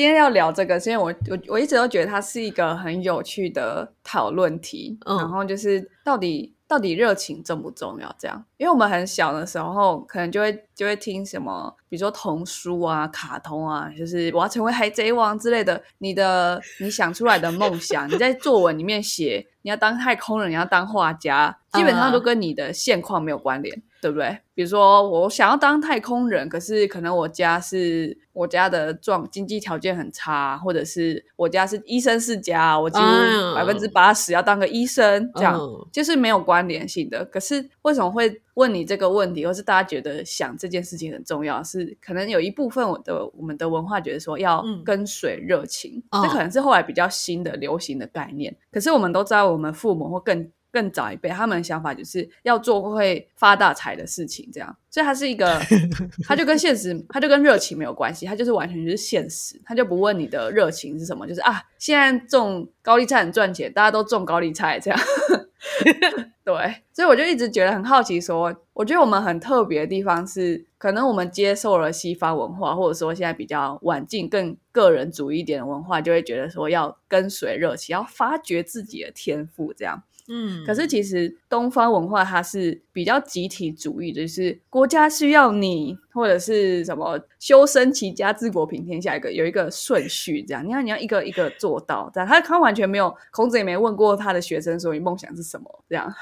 今天要聊这个，是因为我我我一直都觉得它是一个很有趣的讨论题，嗯然后就是到底到底热情重不重要？这样，因为我们很小的时候，可能就会就会听什么，比如说童书啊、卡通啊，就是我要成为海贼王之类的。你的你想出来的梦想，你在作文里面写你要当太空人，你要当画家，基本上都跟你的现况没有关联，对不对？比如说我想要当太空人，可是可能我家是我家的状经济条件很差，或者是我家是医生世家，我几乎嗯百分之八十要当个医生，这样、嗯就是没有关联性的。可是为什么会问你这个问题，或是大家觉得想这件事情很重要？是可能有一部分我的我们的文化觉得说要嗯跟随热情，哦这可能是后来比较新的流行的概念。可是我们都知道，我们父母或更更早一辈，他们的想法就是要做会发大财的事情，这样。所以他是一个，他就跟现实，他就跟热情没有关系，他就是完全就是现实，他就不问你的热情是什么，就是啊，现在种高丽菜很赚钱，大家都种高丽菜这样。对，所以我就一直觉得很好奇说我觉得我们很特别的地方是，可能我们接受了西方文化，或者说现在比较晚近、更个人主义一点的文化，就会觉得说要跟随热情，要发掘自己的天赋，这样。嗯，可是其实东方文化它是比较集体主义的，是国家需要你，或者是什么修身齐家治国平天下，一个有一个顺序这样，你要你要一个一个做到这样。他他完全没有，孔子也没问过他的学生说你梦想是什么这样，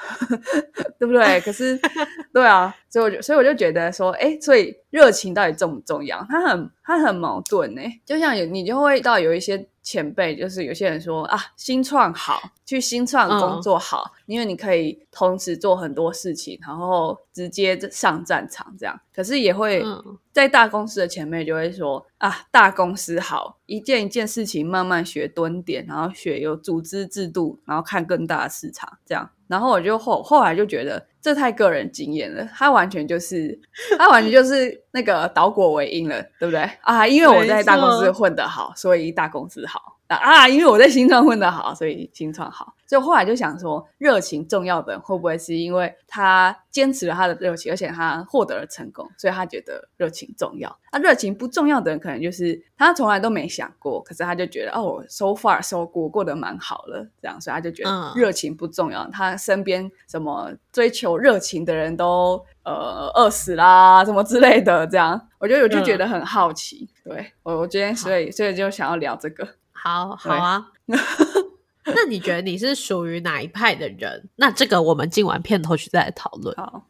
对不对？可是 对啊，所以我就所以我就觉得说，哎，所以热情到底重不重要？他很他很矛盾呢、就像有你就会到有一些前辈，就是有些人说啊，新创好，去新创工作好，因为你可以同时做很多事情，然后直接上战场这样。可是也会、嗯在大公司的前辈就会说啊，大公司好，一件一件事情慢慢学蹲点，然后学有组织制度，然后看更大的市场这样。然后我就后后来就觉得这太个人经验了，他完全就是 他完全就是那个倒果为因了，对不对啊？因为我在大公司混得好，所以大公司好啊啊！因为我在新创混得好，所以新创好。所以后来就想说，热情重要的人会不会是因为他坚持了他的热情，而且他获得了成功，所以他觉得热情重要。那、热情不重要的人，可能就是他从来都没想过，可是他就觉得哦，我 so far so good 过得蛮好了，这样，所以他就觉得嗯热情不重要。他身边什么追求热情的人都呃饿死啦，什么之类的，这样，我就我就觉得很好奇。对我，我今天所以所以就想要聊这个。好好啊。那你觉得你是属于哪一派的人？那这个我们进完片头曲再来讨论。好，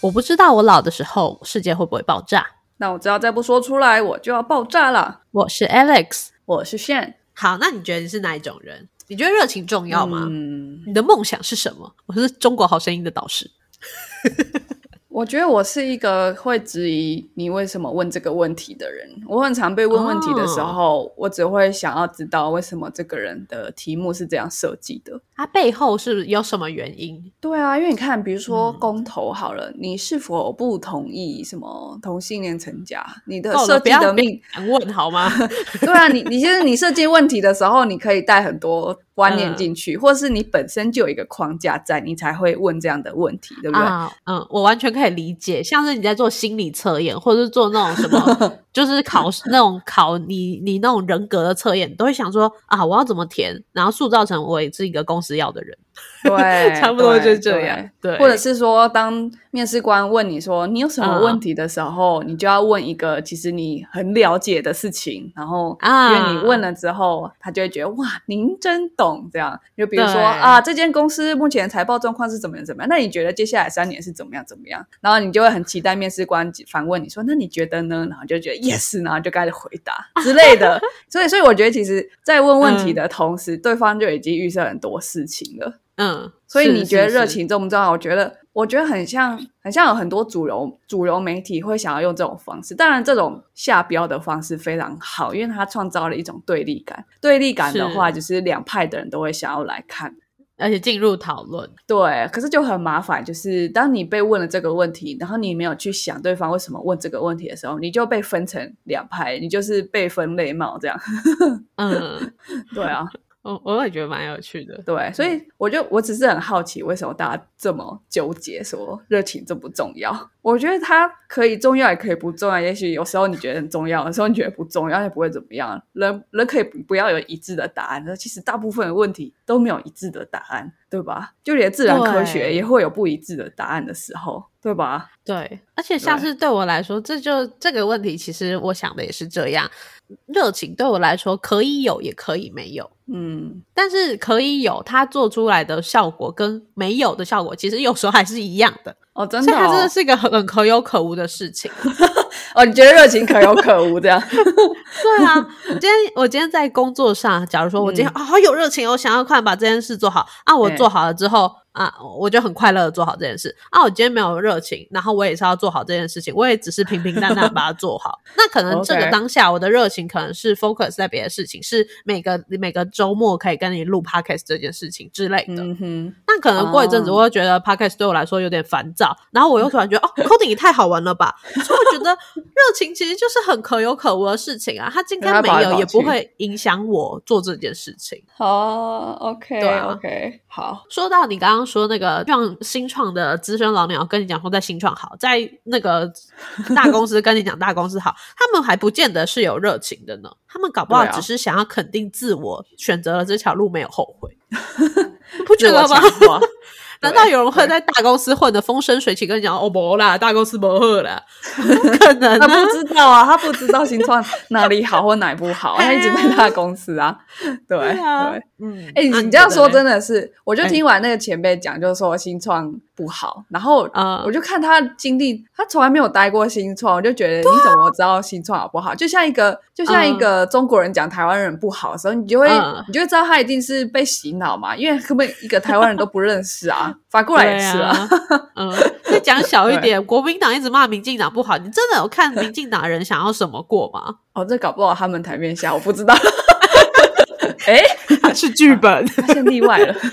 我不知道我老的时候世界会不会爆炸。那我只要再不说出来，我就要爆炸了。我是 Alex。我是炫，好，那你觉得你是哪一种人？你觉得热情重要吗？嗯，你的梦想是什么？我是中国好声音的导师。我觉得我是一个会质疑你为什么问这个问题的人。我很常被问问题的时候，我只会想要知道为什么这个人的题目是这样设计的。它背后是有什么原因？对啊，因为你看，比如说公投好了，你是否不同意什么同性恋成家？你的设计的命，敢问好吗？对啊，你你其实你设计问题的时候，你可以带很多观念进去，或是你本身就有一个框架在，你才会问这样的问题，对不对？啊，嗯，我完全可以理解，像是你在做心理测验，或者是做那种什么，就是考试那种考你你那种人格的测验，都会想说啊，我要怎么填，然后塑造成我也是一个公司要的人，对，差不多对就这样。对，或者是说，当面试官问你说你有什么嗯问题的时候，你就要问一个其实你很了解的事情，然后啊因为你问了之后，他就会觉得哇，您真懂这样。就比如说啊，这间公司目前财报状况是怎么样怎么样，那你觉得接下来三年是怎么样怎么样？然后你就会很期待面试官反问你说，那你觉得呢？然后就觉得 yes，然后就开始回答之类的。所以，所以我觉得其实，在问问题的同时，对方就已经预设很多事情了。嗯，所以你觉得热？情重不重要？我觉得，我觉得很像，很像有很多主流主流媒体会想要用这种方式。当然，这种下标的方式非常好，因为它创造了一种对立感。对立感的话，就是两派的人都会想要来看。而且进入讨论。对，可是就很麻烦，就是当你被问了这个问题，然后你没有去想对方为什么问这个问题的时候，你就被分成两派，你就是被分类帽这样。嗯，对啊，我我也觉得蛮有趣的。对，所以我就我只是很好奇，为什么大家这么纠结，说热情重不重要？我觉得它可以重要，也可以不重要。也许有时候你觉得很重要，有时候你觉得不重要，也不会怎么样。人人可以不不要有一致的答案，那其实大部分的问题都没有一致的答案，对吧？就连自然科学也会有不一致的答案的时候，对吧？对，而且像是对我来说，这就这个问题，其实我想的也是这样。热情对我来说可以有，也可以没有。嗯，但是可以有，它做出来的效果跟没有的效果，其实有时候还是一样的。哦，真的、哦所以它真的，是一个很很可有可无的事情。哦，你觉得热情可有可无这样？对啊，我今天我今天在工作上，假如说我今天啊、好有热情，我想要快把这件事做好啊，我做好了之后啊，我就很快乐的做好这件事啊。我今天没有热情，然后我也是要做好这件事情，我也只是平平淡淡把它做好。那可能这个当下我的热情可能是 focus 在别的事情，是每个每个周末可以跟你录 podcast 这件事情之类的。嗯哼，那可能过一阵子，哦我会觉得 podcast 对我来说有点烦躁，然后我又突然觉得哦，coding 也太好玩了吧，所以我觉得 热情其实就是很可有可无的事情啊，他今天没有也不会影响我做这件事情。好，OK，对啊 OK，好，说到你刚刚说那个创新创的资深老鸟跟你讲说在新创好，在那个大公司跟你讲大公司好，他们还不见得是有热情的呢，他们搞不好只是想要肯定自我，选择了这条路没有后悔，不觉得吗难道有人会在大公司混得风生水起，跟你讲哦不啦，大公司不喝啦？不可能他啊！不知道啊，他不知道新创哪里好或哪里不好，他一直在大公司啊，对对啊对。，嗯，哎、那你这样说真的的是，我就哎听完那个前辈讲，就是说新创不好，然后嗯我就看他经历，他从来没有待过新创，我就觉得你怎么知道新创好不好？就像一个就像一个中国人讲台湾人不好的时候，你就会、嗯你就会知道他一定是被洗脑嘛，因为根本一个台湾人都不认识啊，反过来也是啊，啊，嗯，再讲小一 点，国民党一直骂民进党不好，你真的有看民进党人想要什么过吗？哦，这搞不好他们台面下我不知道，哎、是剧本，发现例外了。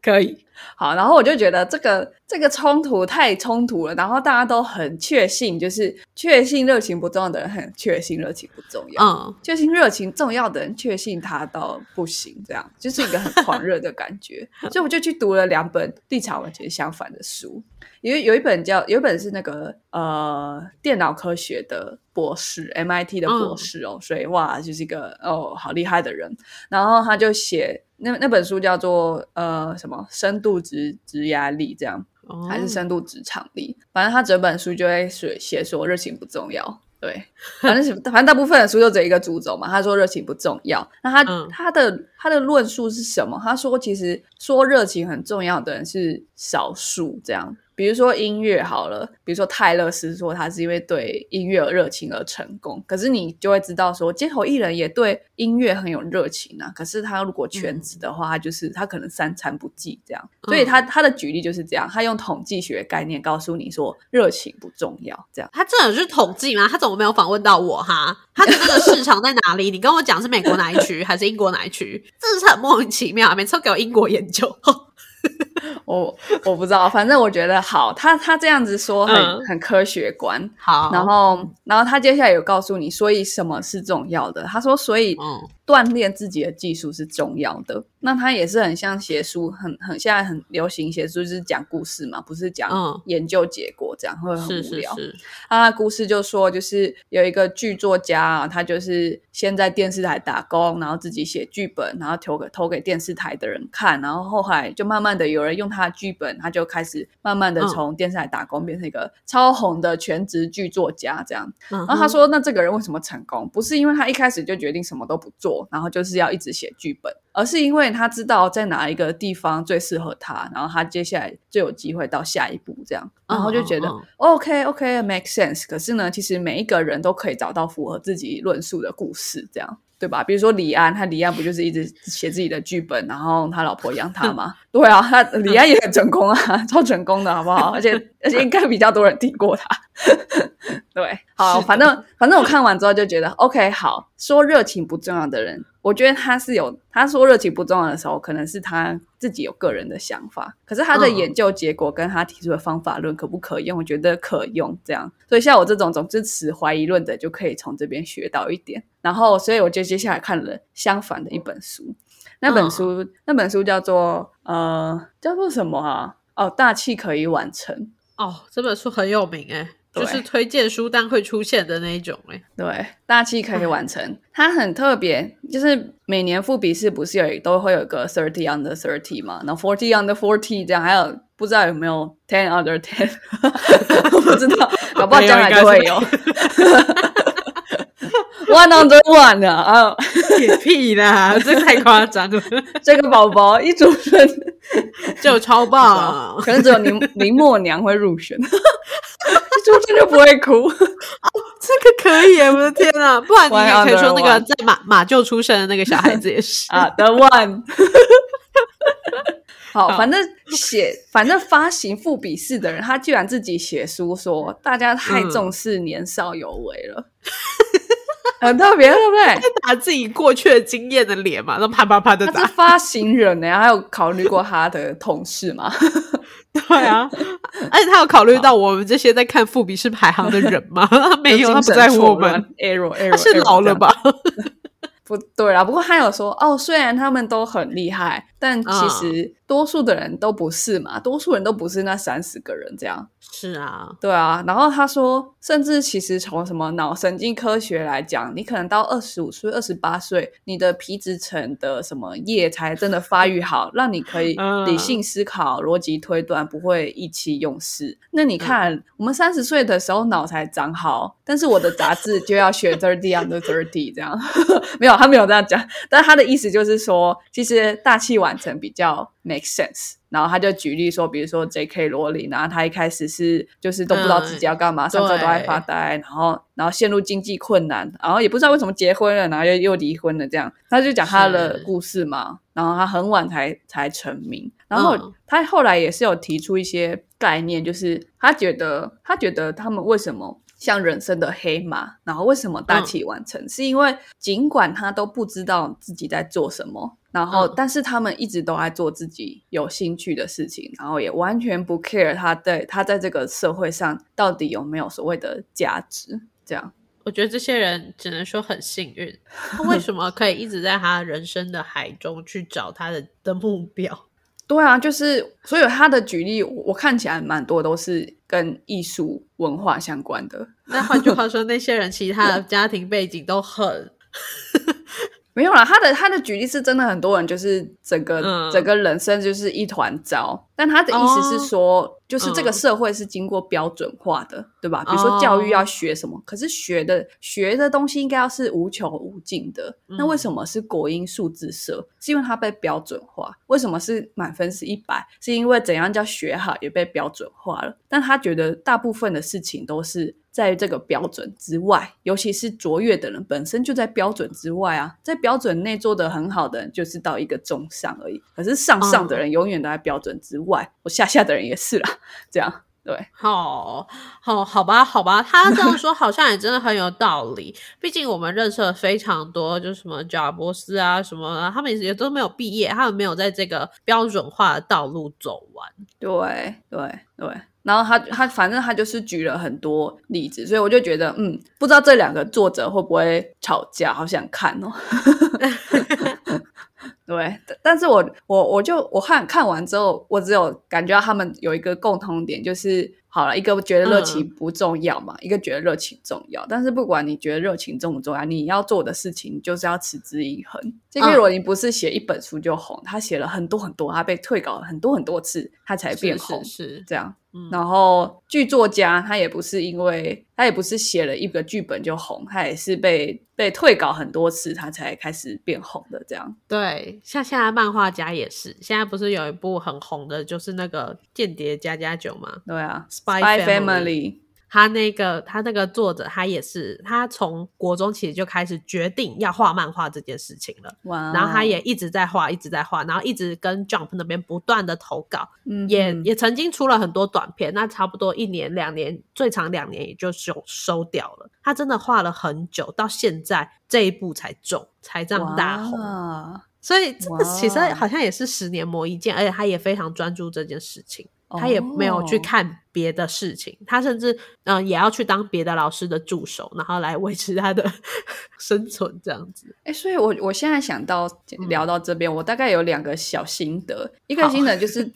可以，好，然后我就觉得这个这个冲突太冲突了，然后大家都很确信，就是确信热情不重要的人很确信热情不重要，嗯确信热情重要的人确信他到不行，这样就是一个很狂热的感觉。所以我就去读了两本立场完全相反的书，有有一本叫有一本是那个呃电脑科学的博士，MIT 的博士哦，所以哇就是一个哦好厉害的人。然后他就写那那本书叫做呃什么深度职职压力这样，哦还是深度职场力，反正他整本书就会写写说热情不重要。对，反正是反正大部分的书就只有一个主轴嘛。他说热情不重要，那他、嗯他的他的论述是什么？他说其实说热情很重要的人是少数，这样。比如说音乐好了，比如说泰勒斯说他是因为对音乐而热情而成功，可是你就会知道说街头艺人也对音乐很有热情啊。可是他如果全职的话，他就是他可能三餐不继这样。所以他他的举例就是这样，他用统计学概念告诉你说热情不重要，这样。他真的有去统计吗？他怎么没有访问到我哈？他的那个市场在哪里？你跟我讲是美国哪一区还是英国哪一区？这是很莫名其妙，每次都给我英国研究。我我不知道，反正我觉得好，他他这样子说很、嗯很科学观，好，然后然后他接下来有告诉你，所以什么是重要的？他说，所以嗯锻炼自己的技术是重要的。那他也是很像写书，很很现在很流行写书，就是讲故事嘛，不是讲嗯研究结果，这样会很无聊。是是，他的故事就说，就是有一个剧作家啊，他就是先在电视台打工，然后自己写剧本，然后投给投给电视台的人看，然后后来就慢慢的有人用他的剧本，他就开始慢慢的嗯从电视台打工变成一个超红的全职剧作家这样。然然后他说，那这个人为什么成功？不是因为他一开始就决定什么都不做，然后就是要一直写剧本，而是因为他知道在哪一个地方最适合他，然后他接下来就有机会到下一步这样，然后就觉得、OK OK make sense。可是呢，其实每一个人都可以找到符合自己论述的故事，这样。对吧？比如说李安，他李安不就是一直写自己的剧本，然后他老婆养他吗？对啊，他 李安也很成功啊，超成功的，好不好？而且 而且应该比较多人听过他。对，好，反正反正我看完之后就觉得 OK，好，说热情不重要的人，我我觉得他是有他说热情不重要的时候，可能是他自己有个人的想法，可是他的嗯研究结果跟他提出的方法论可不可用？我觉得可用，这样。所以像我这种总支持怀疑论的，就可以从这边学到一点。然后，所以我就接下来看了相反的一本书，那本书、那本书叫做呃叫做什么啊？哦，大气可以完成。哦，这本书很有名哎，对就是推荐书单会出现的那一种哎。对，大气可以完成。它很特别，就是每年复笔试不是有都会有一个 thirty under thirty 嘛，然后 forty under forty 这样，还有不知道有没有 ten under ten，我不知道，搞不好将来就会有 one under one 的啊。也 屁啦，这太夸张了，这个宝宝一出生，就超棒。可能只有林林默娘会入选，一出生就不会哭。这个可以耶，我的天啊！不然你也可以说那个在马马厩出生的那个小孩子也是啊，The One。好，反正写，反正发行复笔式的人，他居然自己写书说，大家太嗯重视年少有为了，很特别，对不对？打自己过去的经验的脸嘛，然后啪啪啪的打。他是发行人呢，还有考虑过他的同事吗？对啊，而且他有考虑到我们这些在看富比试排行的人吗？他 没有，他不在乎我们。，error error，他是老了？吧？不对啦，不过他有说哦，虽然他们都很厉害，但其嗯实多数的人都不是嘛，多数人都不是那三十个人这样。是啊，对啊，然后他说，甚至其实从什么脑神经科学来讲，你可能到二十五岁、二十八岁，你的皮质层的什么叶才真的发育好，让你可以嗯理性思考、逻辑推断，不会意气用事。那你看，我们三十岁的时候脑才长好，但是我的杂志就要选 thirty under thirty 这样，没有，他没有这样讲，但他的意思就是说，其实大器晚成比较 make sense。然后他就举例说，比如说 J.K. 罗琳啊，他一开始是就是都不知道自己要干嘛，上课都在发呆，然后然后陷入经济困难，然后也不知道为什么结婚了，然后又又离婚了，这样他就讲他的故事嘛。然后他很晚才才成名，然后嗯他后来也是有提出一些概念，就是他觉得他觉得他们为什么。像人生的黑马，然后为什么大器晚成？是因为尽管他都不知道自己在做什么，然后、嗯但是他们一直都在做自己有兴趣的事情，然后也完全不 care 他在他在这个社会上到底有没有所谓的价值。这样，我觉得这些人只能说很幸运。他为什么可以一直在他人生的海中去找他的的目标？对啊，就是所以他的举例，我我看起来蛮多都是跟艺术文化相关的。那换句话 说，那些人其他的家庭背景都很没有啦，他的他的举例是真的很多人就是整个、嗯整个人生就是一团糟，但他的意思是说，就是这个嗯社会是经过标准化的，对吧？比如说教育要学什么，可是学的学的东西应该要是无穷无尽的。那为什么是国英数字社？是因为它被标准化。为什么是满分是一百？是因为怎样叫学好也被标准化了。但他觉得大部分的事情都是在这个标准之外，尤其是卓越的人本身就在标准之外啊，在标准内做得很好的人就是到一个中上而已，可是上上的人永远都在标准之外，我下下的人也是啦，这样对。好好好吧，好吧，他这样说好像也真的很有道理。毕竟我们认识了非常多，就什么贾博士啊什么，他们也都没有毕业，他们没有在这个标准化的道路走完。对对对，然后他他反正他就是举了很多例子，所以我就觉得，嗯，不知道这两个作者会不会吵架，好想看哦。对，但但是我我我就我看看完之后，我只有感觉到他们有一个共同点，就是好了，一个觉得热情不重要嘛，一个觉得热情重要。但是不管你觉得热情重不重要，你要做的事情就是要持之以恒。J.K. 嗯罗琳不是写一本书就红，他写了很多很多，他被退稿了很多很多次，他才变红。是，这样，嗯然后剧作家他也不是因为他也不是写了一个剧本就红，他也是被被退稿很多次，他才开始变红的。这样，对，像现在漫画家也是，现在不是有一部很红的，就是那个《间谍加加酒》吗？对啊 Spy Family，他那个他那个作者，他也是他从国中其实就开始决定要画漫画这件事情了。哇然后他也一直在画，一直在画，然后一直跟 Jump 那边不断的投稿，嗯也也曾经出了很多短片，那差不多一年两年，最长两年也就收收掉了。他真的画了很久，到现在这一步才中，才这样大红。哇所以这个其实好像也是十年磨一剑，而且他也非常专注这件事情，他也没有去哦看别的事情，他甚至嗯、呃也要去当别的老师的助手，然后来维持他的 生存这样子。哎、所以我我现在想到聊到这边，我大概有两个小心得。一个心得就是，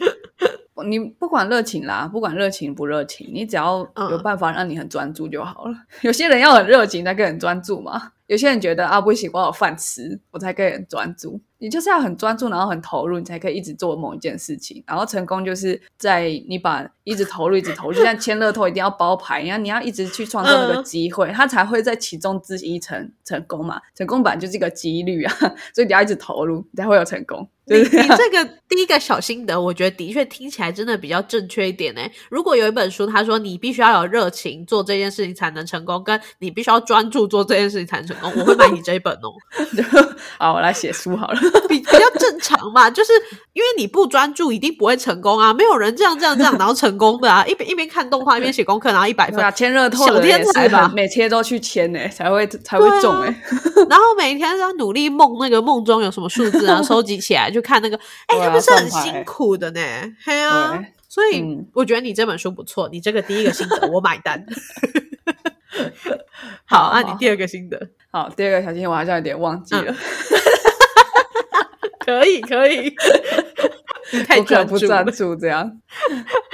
你不管热情啦，不管热情不热情，你只要有嗯办法让你很专注就好了。有些人要很热情才可以很专注嘛，有些人觉得啊不行，我有饭吃，我才可以很专注。你就是要很专注，然后很投入，你才可以一直做某一件事情。然后成功就是在你把一直投入，一直投入，就像签乐透一定要包牌一样，你要一直去创造那个嗯机会，它才会在其中之一成 成功嘛。成功本来就是一个几率啊，所以你要一直投入，你才会有成功。你你这个第一个小心得，我觉得的确听起来真的比较正确一点呢。如果有一本书，他说你必须要有热情做这件事情才能成功，跟你必须要专注做这件事情才能成功，我会买你这一本哦。好，我来写书好了。比比较正常嘛，就是因为你不专注，一定不会成功啊。没有人这样这样这样然后成功的啊，一边一边看动画一边写功课，然后一百分签热透小天才吧每天都去签呢、才会才会中哎、然后每天都要努力梦那个梦中有什么数字啊，收集起来就看那个，哎、他们是很辛苦的呢，嘿啊。所以、嗯我觉得你这本书不错，你这个第一个心得我买单。好，那、你第二个心得。好，第二个小心我好像有点忘记了，可以 可以，你太我可能不专专注了。注这样。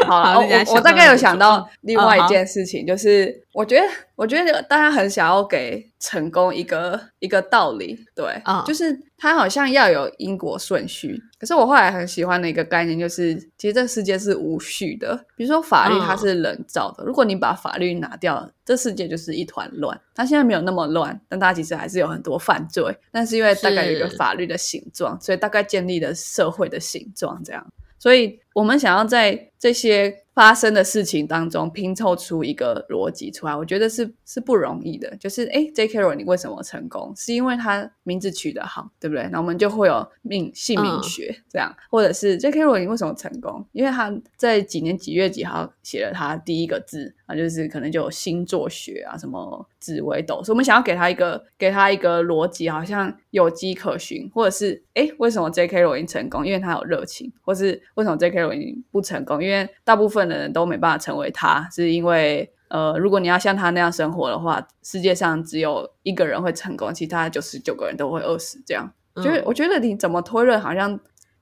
好了，我我我大概有想到另外一件事情，就是我觉得我觉得大家很想要给成功一个一个道理，对，嗯就是它好像要有因果顺序。可是我后来很喜欢的一个概念就是，其实这个世界是无序的。比如说法律它嗯是人造的，如果你把法律拿掉，这世界就是一团乱。它现在没有那么乱，但它其实还是有很多犯罪。但是因为大概有一个法律的形状，所以大概建立了社会的形状这样。所以我们想要在这些发生的事情当中拼凑出一个逻辑出来，我觉得是是不容易的。就是哎 j K 罗你为什么成功？是因为他名字取得好，对不对？那我们就会有命姓名学、这样，或者是 J K 罗你为什么成功？因为他在几年几月几号写了他第一个字啊，就是可能就有星座学啊，什么紫微斗，所以我们想要给他一个给他一个逻辑，好像有迹可循，或者是诶为什么 J K 罗琳成功？因为他有热情，或是为什么 J K 罗琳不成功？因为大部分的人都没办法成为他，是因为呃，如果你要像他那样生活的话，世界上只有一个人会成功，其他九十九个人都会饿死。这样，嗯就是我觉得你怎么推论，好像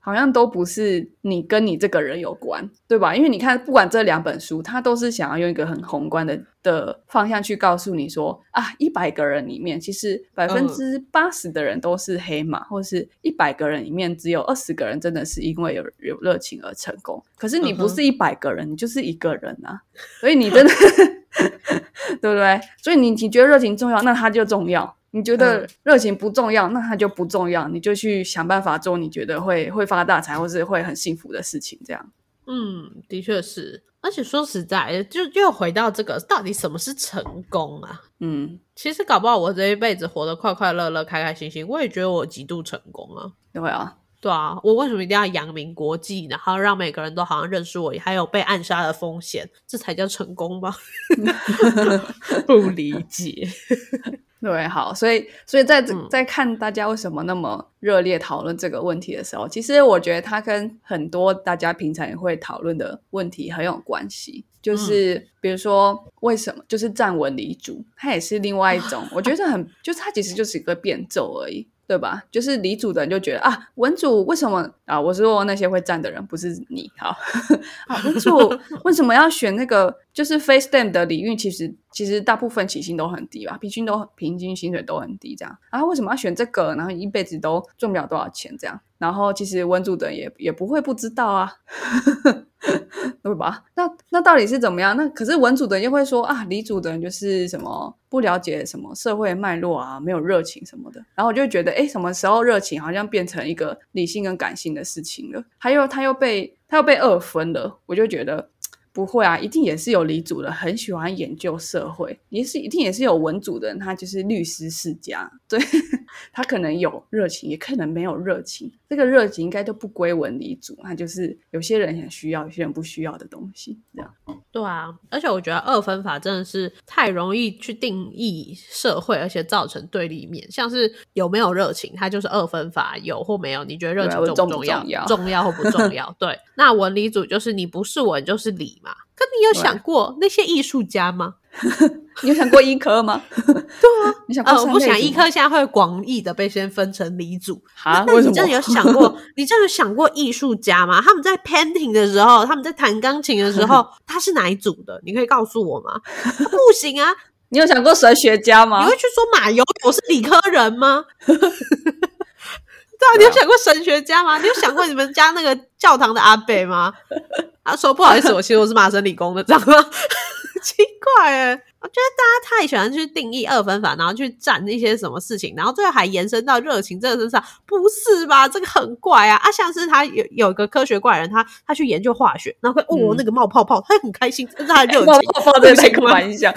好像都不是你跟你这个人有关，对吧？因为你看，不管这两本书，它都是想要用一个很宏观的的方向去告诉你说啊，一百个人里面，其实百分之八十的人都是黑马，或是一百个人里面只有二十个人真的是因为有有热情而成功。可是你不是一百个人，你就是一个人啊，所以你真的 对不对？所以你你觉得热情重要，那它就重要。你觉得嗯热情不重要，那它就不重要，你就去想办法做你觉得会会发大财或是会很幸福的事情，这样。嗯，的确是。而且说实在的，就又回到这个，到底什么是成功啊？嗯，其实搞不好我这一辈子活得快快乐乐、开开心心，我也觉得我极度成功啊。对啊，对啊，我为什么一定要扬名国际，然后让每个人都好像认识我，还有被暗杀的风险，这才叫成功吗？不理解。对，好，所以所以在在看大家为什么那么热烈讨论这个问题的时候，其实我觉得它跟很多大家平常也会讨论的问题很有关系。就是比如说，为什么就是站稳离主，它也是另外一种，我觉得很，就是它其实就是一个变奏而已。对吧？就是理主的人就觉得啊，文主为什么啊？我是说那些会站的人，不是你。好，啊，文主 为什么要选那个？就是 FaceTime 的领域，其实其实大部分起薪都很低吧，平均都平均薪水都很低，这样。啊，为什么要选这个？然后一辈子都赚不了多少钱，这样。然后其实文主的人也也不会不知道啊，对吧？那那到底是怎么样？那可是文组的人又会说啊，理组的人就是什么不了解什么社会脉络啊，没有热情什么的。然后我就觉得，哎，什么时候热情好像变成一个理性跟感性的事情了？他又他又被他又被二分了，我就觉得。不会啊，一定也是有理组的，很喜欢研究社会，也是一定也是有文组的人，他就是律师世家，对 他可能有热情，也可能没有热情，这个热情应该都不归文理组，他就是有些人很需要，有些人不需要的东西，这样。对啊，而且我觉得二分法真的是太容易去定义社会，而且造成对立面，像是有没有热情，它就是二分法，有或没有，你觉得热情重不重要？重不重要重要或不重要？对，那文理组就是你不是文就是理嘛。可你有想过那些艺术家吗？你有想过医科吗？对啊，你想过呃，我不想医科现在会广义的被先分成理组，啊？那？你真的有想过？你真的有想过艺术家吗？他们在 painting 的时候，他们在弹钢琴的时候，他是哪一组的？你可以告诉我吗？不行啊！你有想过神学家吗你会？去说马友友是理科人吗？对啊，你有想过神学家吗？你有想过你们家那个教堂的阿贝吗？他说不好意思，我其实我是麻省理工的，这样吗？奇怪哎，我觉得大家太喜欢去定义二分法，然后去占一些什么事情，然后最后还延伸到热情这个身上，不是吧？这个很怪啊！啊，像是他有有个科学怪人，他他去研究化学，然后会哦、嗯那个冒泡泡，他会很开心，这是他的热冒情。泡泡真的太刻不行吗板印象。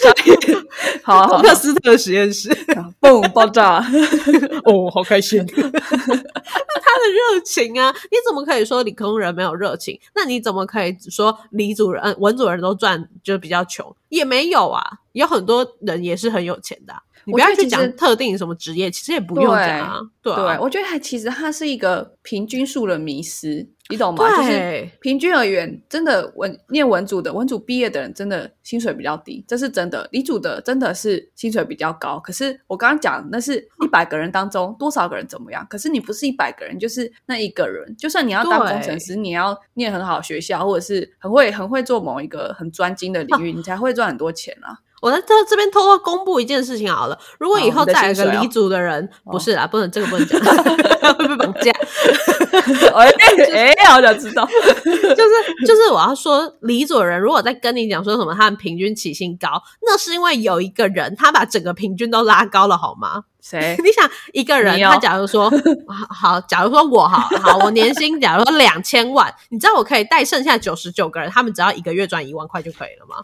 小野 好啊好斯特实验室，好，嘣爆炸！哦，好开心。那他的热情啊，你怎么可以说理工人没有热情？那你怎么可以说理主人、呃文主人都赚就比较穷？也没有啊，有很多人也是很有钱的啊、你不要去讲特定什么职业，其实也不用讲啊。对对，啊，我觉得它其实它是一个平均数的迷失，你懂吗？就是，平均而言，真的文念文组的文组毕业的人，真的薪水比较低，这是真的。理组的真的是薪水比较高。可是我刚刚讲，那是一百个人当中多少个人怎么样？可是你不是一百个人，就是那一个人。就算你要当工程师，你要念很好的学校，或者是很会很会做某一个很专精的领域，你才会赚很多钱啊。我在这这边偷偷公布一件事情好了，如果以后再有个离组的人，哦不是啊，不能这个不能讲，会被绑架。哎 哎，好想知道。就是就是我要说，离组的人如果在跟你讲说什么他们平均起薪高，那是因为有一个人他把整个平均都拉高了，好吗？谁？你想一个人，他假如说好好，假如说我好好，我年薪假如说两千万，你知道我可以带剩下九十九个人，他们只要一个月赚一万块就可以了吗？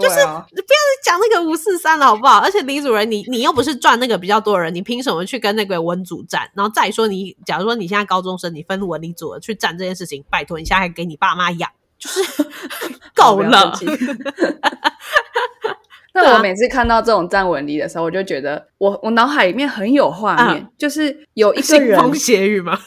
就是不要讲那个五四三了好不好？而且李主任，你你又不是赚那个比较多的人，你凭什么去跟那个文组战？然后再说你，假如说你现在高中生，你分文理组了去站这件事情，拜托你现在还给你爸妈养，就是 够了。那我每次看到这种站稳离的时候，我就觉得我我脑海里面很有画面，啊。就是有一个腥人风血雨吗？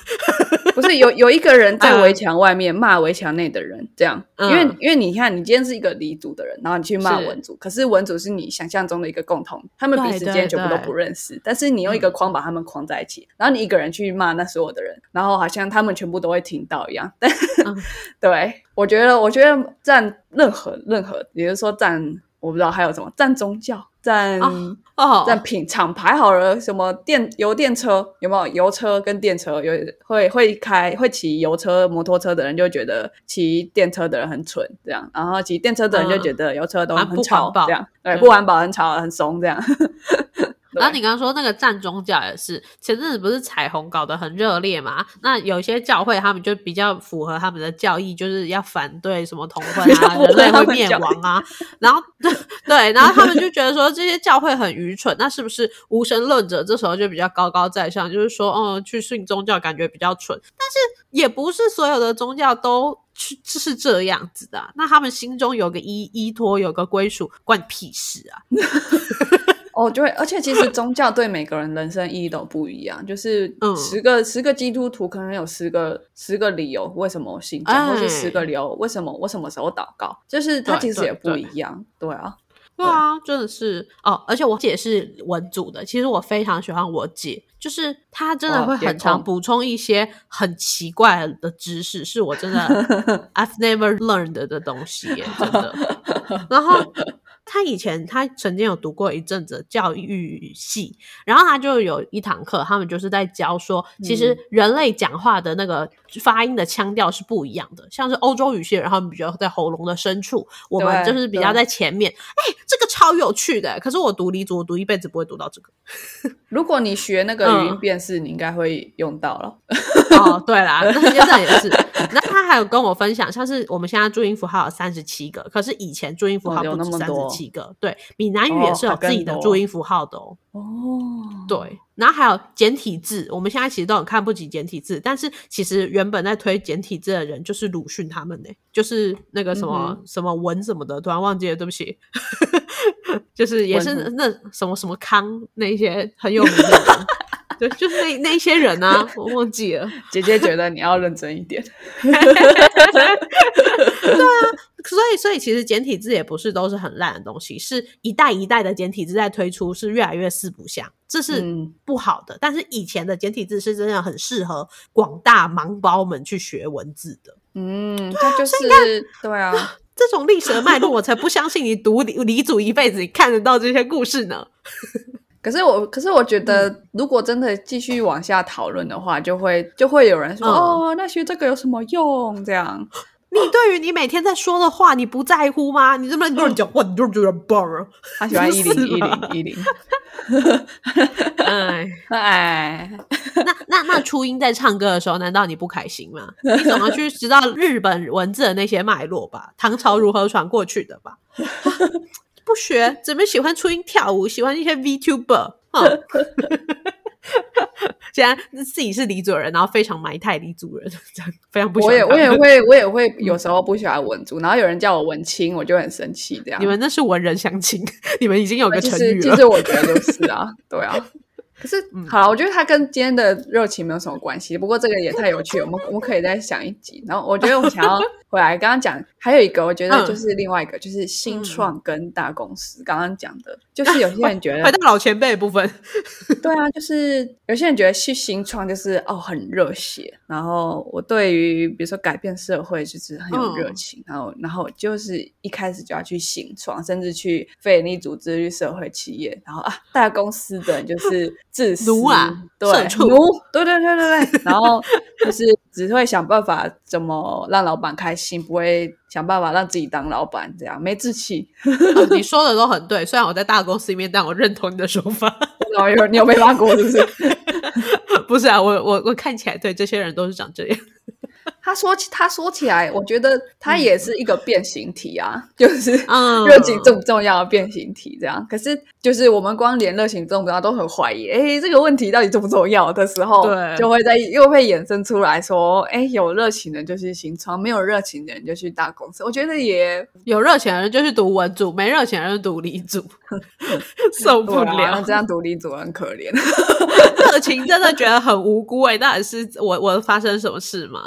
不是有有一个人在嗯围墙外面骂围墙内的人，这样，嗯。因为因为你看，你今天是一个离组的人，然后你去骂文组，可是文组是你想象中的一个共同，他们彼此间全部都不认识，但是你用一个框把他们框在一起，然后你一个人去骂那所有的人，然后好像他们全部都会听到一样，但、嗯。对我觉得，我觉得站任何任何，也就是说站，我不知道还有什么站宗教，站。哦哦，在品厂牌好了，什么电油电车有没有？油车跟电车有会会开会骑油车摩托车的人就觉得骑电车的人很蠢这样，然后骑电车的人就觉得油车都很吵这样，对，对不环保很吵很怂这样。然后你刚刚说那个站宗教也是，前阵子不是彩虹搞得很热烈嘛？那有些教会他们就比较符合他们的教义，就是要反对什么同婚啊，人类会灭亡啊。然后 对，然后他们就觉得说这些教会很愚蠢，那是不是无神论者这时候就比较高高在上，就是说，嗯，去信宗教感觉比较蠢，但是也不是所有的宗教都。是是这样子的啊、那他们心中有个依依托，有个归属，关你屁事啊！哦，对，而且其实 宗教对每个人人生意义都不一样，就是嗯十个、十个基督徒可能有十个十个理由为什么我信教，哎或是十个理由为什么我什么时候祷告，就是它对对其实也不一样，对啊。对啊，真的是哦，而且我姐是文组的，其实我非常喜欢我姐，就是她真的会很常控补充一些很奇怪的知识，是我真的 I've never learned 的东西耶，真的。然后她以前他曾经有读过一阵子教育系，然后他就有一堂课，他们就是在教说，其实嗯人类讲话的那个发音的腔调是不一样的，像是欧洲语系然后，比较在喉咙的深处，我们就是比较在前面。哎，这个超有趣的，可是我读理组，我读一辈子不会读到这个。如果你学那个语音嗯辨识，你应该会用到了。哦，对啦，那这样也是。那他还有跟我分享，像是我们现在注音符号有三十七个，可是以前注音符号不止三十七个。对，闽南语也是有自己的注音符号的哦。哦，对，然后还有简体字，我们现在其实都很看不起简体字，但是其实原本在推简体字的人就是鲁迅他们呢，就是那个什么、嗯什么文什么的，突然忘记了，对不起，就是也是那什么什么康那些很有名的人，对，就是那那一些人啊，我忘记了。姐姐觉得你要认真一点。对啊所以，所以其实简体字也不是都是很烂的东西，是一代一代的简体字在推出，是越来越四不像，这是嗯不好的。但是以前的简体字是真的很适合广大盲包们去学文字的。嗯，他就是对啊，这种历史的脉络，我才不相信你读李李祖一辈子，你看得到这些故事呢。可是我，可是我觉嗯得，如果真的继续往下讨论的话，就会就会有人说，嗯哦，那学这个有什么用？这样，你对于你每天在说的话，你不在乎吗？你这么乱讲话，你就觉得棒啊！他喜欢一零 一零一零，哎，哎，那那那初音在唱歌的时候，难道你不开心吗？你总要去知道日本文字的那些脉络吧，唐朝如何传过去的吧？不学，怎么喜欢初音跳舞，喜欢一些 VTuber？啊 既然自己是黎族人，然后非常埋汰黎族人，这样非常不喜我也欢他们我也会 我也会有时候不喜欢文族，然后有人叫我文青，我就很生气，这样。你们那是文人相亲，你们已经有个成语了。其实我觉得就是啊，对啊。可是嗯好了，我觉得它跟今天的热情没有什么关系。不过这个也太有趣了，我们我们可以再想一集。然后我觉得我想要 回来刚刚讲，还有一个我觉得嗯就是另外一个就是新创跟大公司。刚刚讲的就是有些人觉得，回到老前辈的部分，对啊，就是有些人觉得去新创就是哦很热血，然后我对于比如说改变社会就是很有热嗯。情，然后然后就是一开始就要去新创，甚至去非营利组织、去社会企业，然后啊大公司的人就是自私奴啊对奴，对对对对对，然后就是只会想办法怎么让老板开心，不会想办法让自己当老板，这样没志气。哦你说的都很对。虽然我在大公司里面，但我认同你的说法。然 后有你有被骂过是不是？不是啊，我我我看起来对这些人都是长这样。他说起他说起来，我觉得他也是一个变形体啊，就是嗯 热情重不重要的变形体这样。可是就是我们光连热情重不重要都很怀疑，哎，这个问题到底重不重要的时候，对就会在又会衍生出来说，哎，有热情的就去新创，没有热情的人就去大公司。我觉得也有热情的人就去读文组，没热情的人就读理组，受不了。这样读理组很可怜。热情真的觉得很无辜哎、到底是我我发生什么事吗？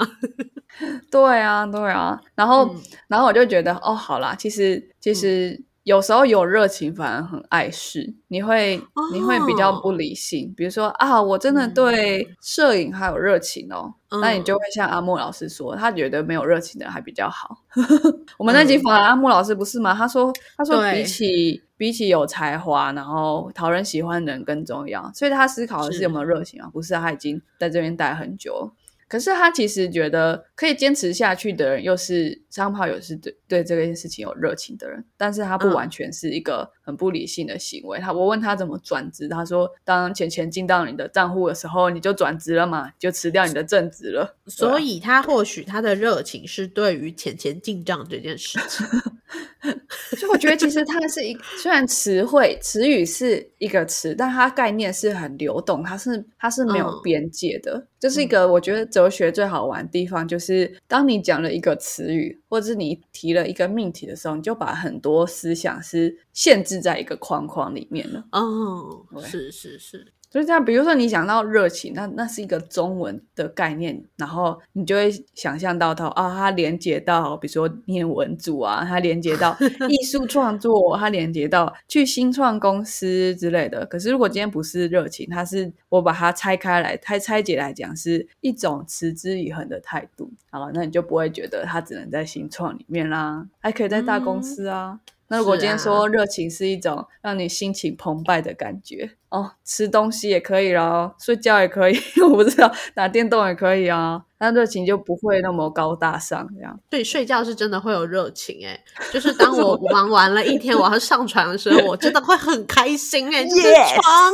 对啊，对啊，然后、嗯。然后我就觉得，哦，好啦，其实其实有时候有热情反而很碍事，你会、你会比较哦不理性。比如说啊，我真的嗯对摄影还有热情哦，那你嗯就会像阿莫老师说，他觉得没有热情的人还比较好。我们那集访谈阿莫老师不是吗？他说他说比起比起有才华，然后讨人喜欢的人更重要，所以他思考的是是有没有热情啊，不是他已经在这边待很久。可是他其实觉得可以坚持下去的人，又是商炮，又是对对这件事情有热情的人，但是他不嗯完全是一个很不理性的行为。他我问他怎么转职，他说当钱钱进到你的账户的时候，你就转职了嘛，就辞掉你的正职了。所以他或许他的热情是对于钱钱进账这件事情。所以我觉得其实它是一，虽然词汇词语是一个词，但它概念是很流动，它是它是没有嗯边界的。这是一个我觉得哲学最好玩的地方，就是当你讲了一个词语，或者是你提了一个命题的时候，你就把很多思想是限制在一个框框里面了。哦，是是是，就是这样，比如说你想到热情，那那是一个中文的概念，然后你就会想象到它啊，它连接到比如说念文组啊，它连接到 艺术创作，它连接到去新创公司之类的。可是如果今天不是热情，它是我把它拆开来，拆拆解来讲，是一种持之以恒的态度。好了，那你就不会觉得它只能在新创里面啦，还可以在大公司啊。那如果今天说热情是一种让你心情澎湃的感觉哦，吃东西也可以啦，睡觉也可以，我不知道打电动也可以啊。那热情就不会那么高大上这样。对，睡觉是真的会有热情哎，就是当我忙完了一天，我要上床的时候，我真的会很开心哎，床，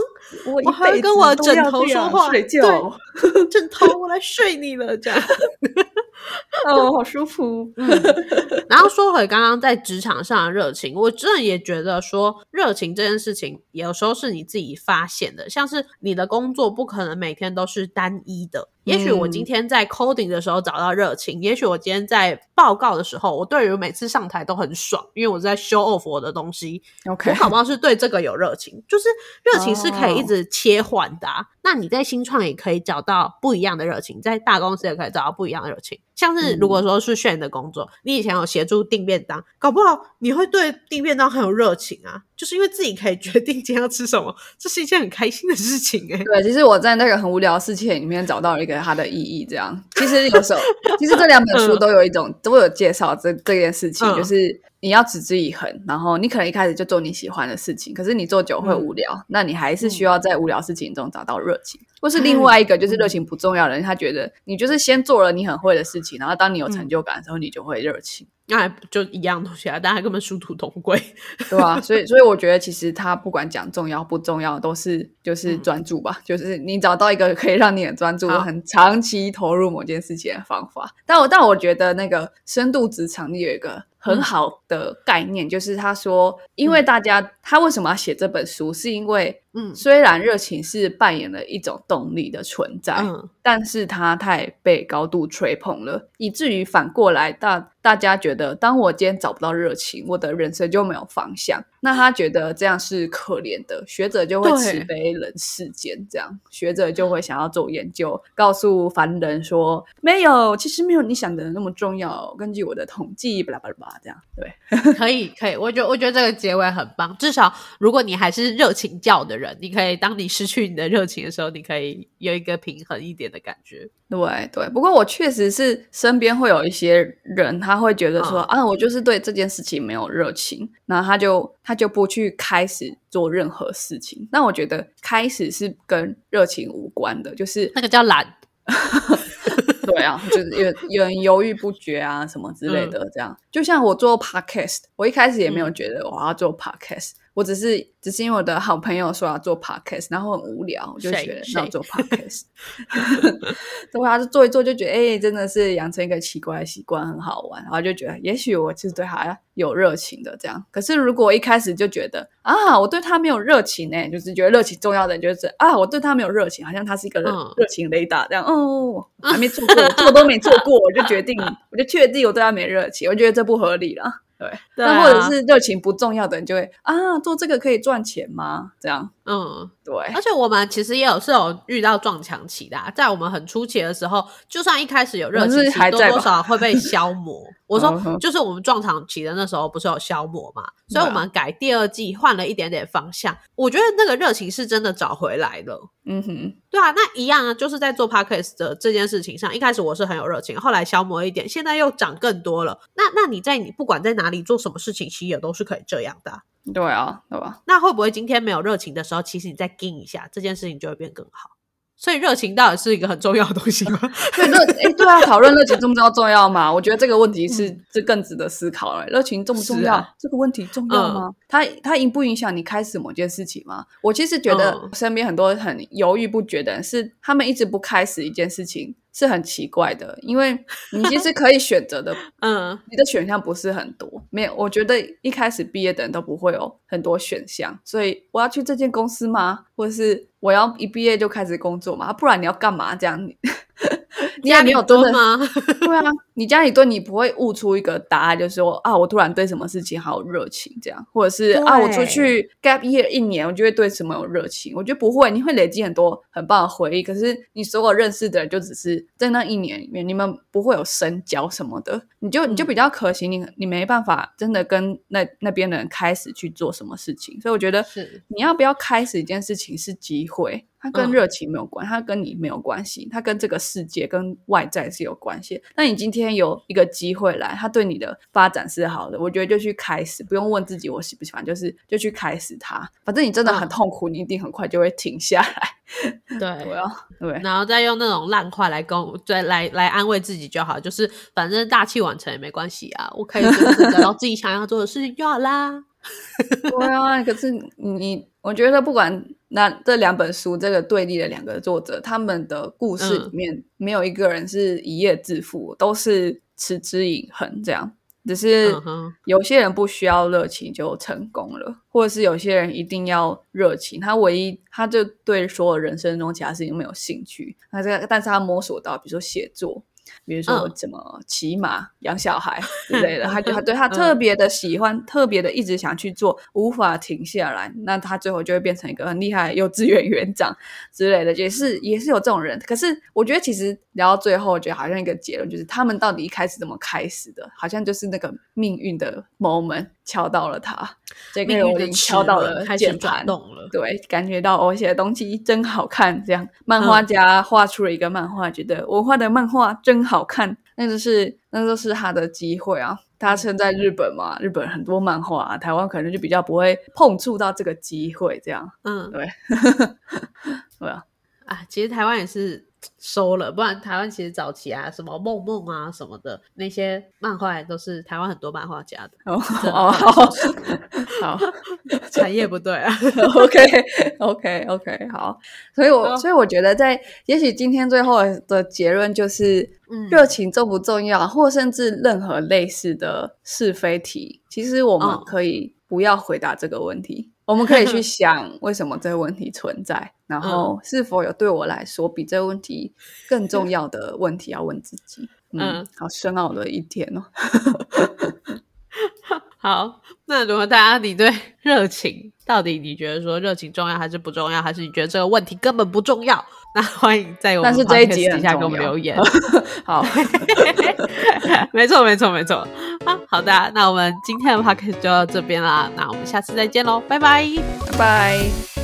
我还会跟我枕头说话，睡觉，枕头，我来睡你了这样。哦，好舒服。然后说回刚刚在职场上的热情，我真的也觉得说热情这件事情，有时候是你自己发现的。像是你的工作不可能每天都是单一的，也许我今天在 coding 的时候找到热情，也许我今天在报告的时候，我对于每次上台都很爽，因为我在 show off 我的东西。OK，我好不好是对这个有热情，就是热情是可以一直切换的。那你在新创也可以找到不一样的热情，在大公司也可以找到不一样的热情。像是如果说是炫的工作，你以前有协助订便当，搞不好你会对订便当很有热情啊，就是因为自己可以决定今天要吃什么，这是一件很开心的事情哎。对，其实我在那个很无聊的事情里面找到了一个它的意义，这样。其实有时候，其实这两本书都有一种都有介绍这这件事情，就是你要持之以恒，然后你可能一开始就做你喜欢的事情，可是你做久会无聊，那你还是需要在无聊事情中找到热情。或是 另外一个，就是热情不重要的人，他觉得你就是先做了你很会的事情，然后当你有成就感的时候，你就会热情。那就一样东西啊，大家根本殊途同归，对吧？所以，所以我觉得其实他不管讲重要不重要，都是就是专注吧，就是你找到一个可以让你很专注、很长期投入某件事情的方法。但我但我觉得那个深度职场里有一个很好的概念，就是他说，因为大家他为什么要写这本书，是因为。嗯，虽然热情是扮演了一种动力的存在，嗯但是它太被高度吹捧了，以至于反过来大大家觉得，当我今天找不到热情，我的人生就没有方向。那他觉得这样是可怜的，学者就会慈悲人世间，这样学者就会想要做研究，告诉凡人说，没有，其实没有你想的那么重要。根据我的统计，巴拉巴拉巴拉，这样对，可以可以，我觉得我觉得这个结尾很棒，至少如果你还是热情教的人。你可以，当你失去你的热情的时候，你可以有一个平衡一点的感觉。对对，不过我确实是身边会有一些人，他会觉得说啊，我就是对这件事情没有热情，那他就他就不去开始做任何事情。那我觉得开始是跟热情无关的，就是那个叫懒。对啊，就是有有人犹豫不决啊，什么之类的，这样。就像我做 podcast，我一开始也没有觉得我要做 podcast。我只是只是因为我的好朋友说要做 podcast，然后很无聊，我就觉得要做 podcast。对他，就做一做就觉得，哎，真的是养成一个奇怪的习惯，很好玩。然后就觉得，也许我其实对他有热情的这样。可是如果一开始就觉得啊，我对他没有热情呢，就是觉得热情重要的，就是啊，我对他没有热情，好像他是一个热情雷达这样。哦，还没做过，做都没做过，我就决定，我就确定我对他没热情。我觉得这不合理了。对，那或者是热情不重要的人就会啊，做这个可以赚钱吗？这样，嗯，对。而且我们其实也有是有遇到撞墙期的，在我们很初期的时候，就算一开始有热情，多多少会被消磨。我说，就是我们撞墙期的那时候不是有消磨嘛，所以我们改第二季换了一点点方向。我觉得那个热情是真的找回来了。嗯哼，对啊，那一样啊，就是在做 podcast 的这件事情上，一开始我是很有热情，后来消磨一点，现在又涨更多了。那那你在你不管在哪里做什么事情，其实也都是可以这样的。对啊，对吧？那会不会今天没有热情的时候，其实你再盯一下，这件事情就会变更好？所以热情到底是一个很重要的东西吗？对热哎，对啊，讨论热情重不重要重要吗？我觉得这个问题是这更值得思考了。热情重不重要？这个问题重要吗？它它影不影响你开始某件事情吗？我其实觉得身边很多很犹豫不决的人，是他们一直不开始一件事情。是很奇怪的，因为你其实可以选择的，嗯，你的选项不是很多，没有。我觉得一开始毕业的人都不会有很多选项，所以我要去这间公司吗？或者是我要一毕业就开始工作吗？不然你要干嘛？这样。你也没有多吗？对啊，你家里对你不会悟出一个答案，就是说啊，我突然对什么事情好有热情，这样，或者是啊，我出去 gap year 一年，我就会对什么有热情。我觉得不会，你会累积很多很棒的回忆。可是你所有认识的人，就只是在那一年里面，你们不会有深交什么的，你就你就比较可惜，你你没办法真的跟那那边的人开始去做什么事情。所以我觉得，是你要不要开始一件事情是机会。它跟热情没有关，它跟你没有关系，它跟这个世界、跟外在是有关系。那你今天有一个机会来，它对你的发展是好的，我觉得就去开始，不用问自己我喜不喜欢，就是就去开始它。反正你真的很痛苦，你一定很快就会停下来。对我要，对，然后再用那种烂话来跟我，再来来安慰自己就好，就是反正大器晚成也没关系啊，我可以就是找到自己想要做的事情就好啦。对啊。可是你，我觉得不管那这两本书，这个对立的两个作者，他们的故事里嗯面没有一个人是一夜致富，都是持之以恒这样。只是有些人不需要热情就成功了，或者是有些人一定要热情，他唯一他就对所有人生中其他事情没有兴趣，那这个但是他摸索到，比如说写作，比如说嗯怎么骑马、养小孩 之类的，他就他 对嗯他特别的喜欢，特别的一直想去做，无法停下来，那他最后就会变成一个很厉害的幼稚园园长 之类的，也是也是有这种人。可是我觉得其实聊到最后，我觉得好像一个结论就是，他们到底一开始怎么开始的，好像就是那个命运的 moment 敲到了他，这个我已经敲到了开始键盘。转动了。对，感觉到我写的东西真好看，这样漫画家画出了一个漫画，觉得我画的漫画真好看，那就是那就是他的机会啊。他现在日本嘛，日本很多漫画、啊，台湾可能就比较不会碰触到这个机会，这样。嗯，对，对啊，啊，其实台湾也是收了，不然台湾其实早期啊，什么梦梦啊什么的那些漫画都是台湾很多漫画家的，哦哦，好，好产业不对啊。OK OK OK，好，所以我好所以我觉得在，也许今天最后的结论就是，嗯热情重不重要，或甚至任何类似的是非题，其实我们嗯可以不要回答这个问题，我们可以去 想为什么这个问题存在，然后是否有对我来说比这个问题更重 要的问题要问自己。嗯嗯，好深奥的一天哦。好，那如果大家你对热情到底你觉得说热情重要还是不重要，还是你觉得这个问题根本不重要？那欢迎在我们但是这一集 podcast 底下给我们留言。好，没错，没错，没错。啊，好的，那我们今天的 podcast 就到这边啦，那我们下次再见喽，拜拜。拜拜。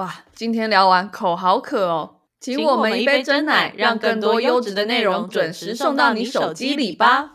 哇，今天聊完口好渴哦，请我们一杯真奶，让更多优质的内容准时送到你手机里吧。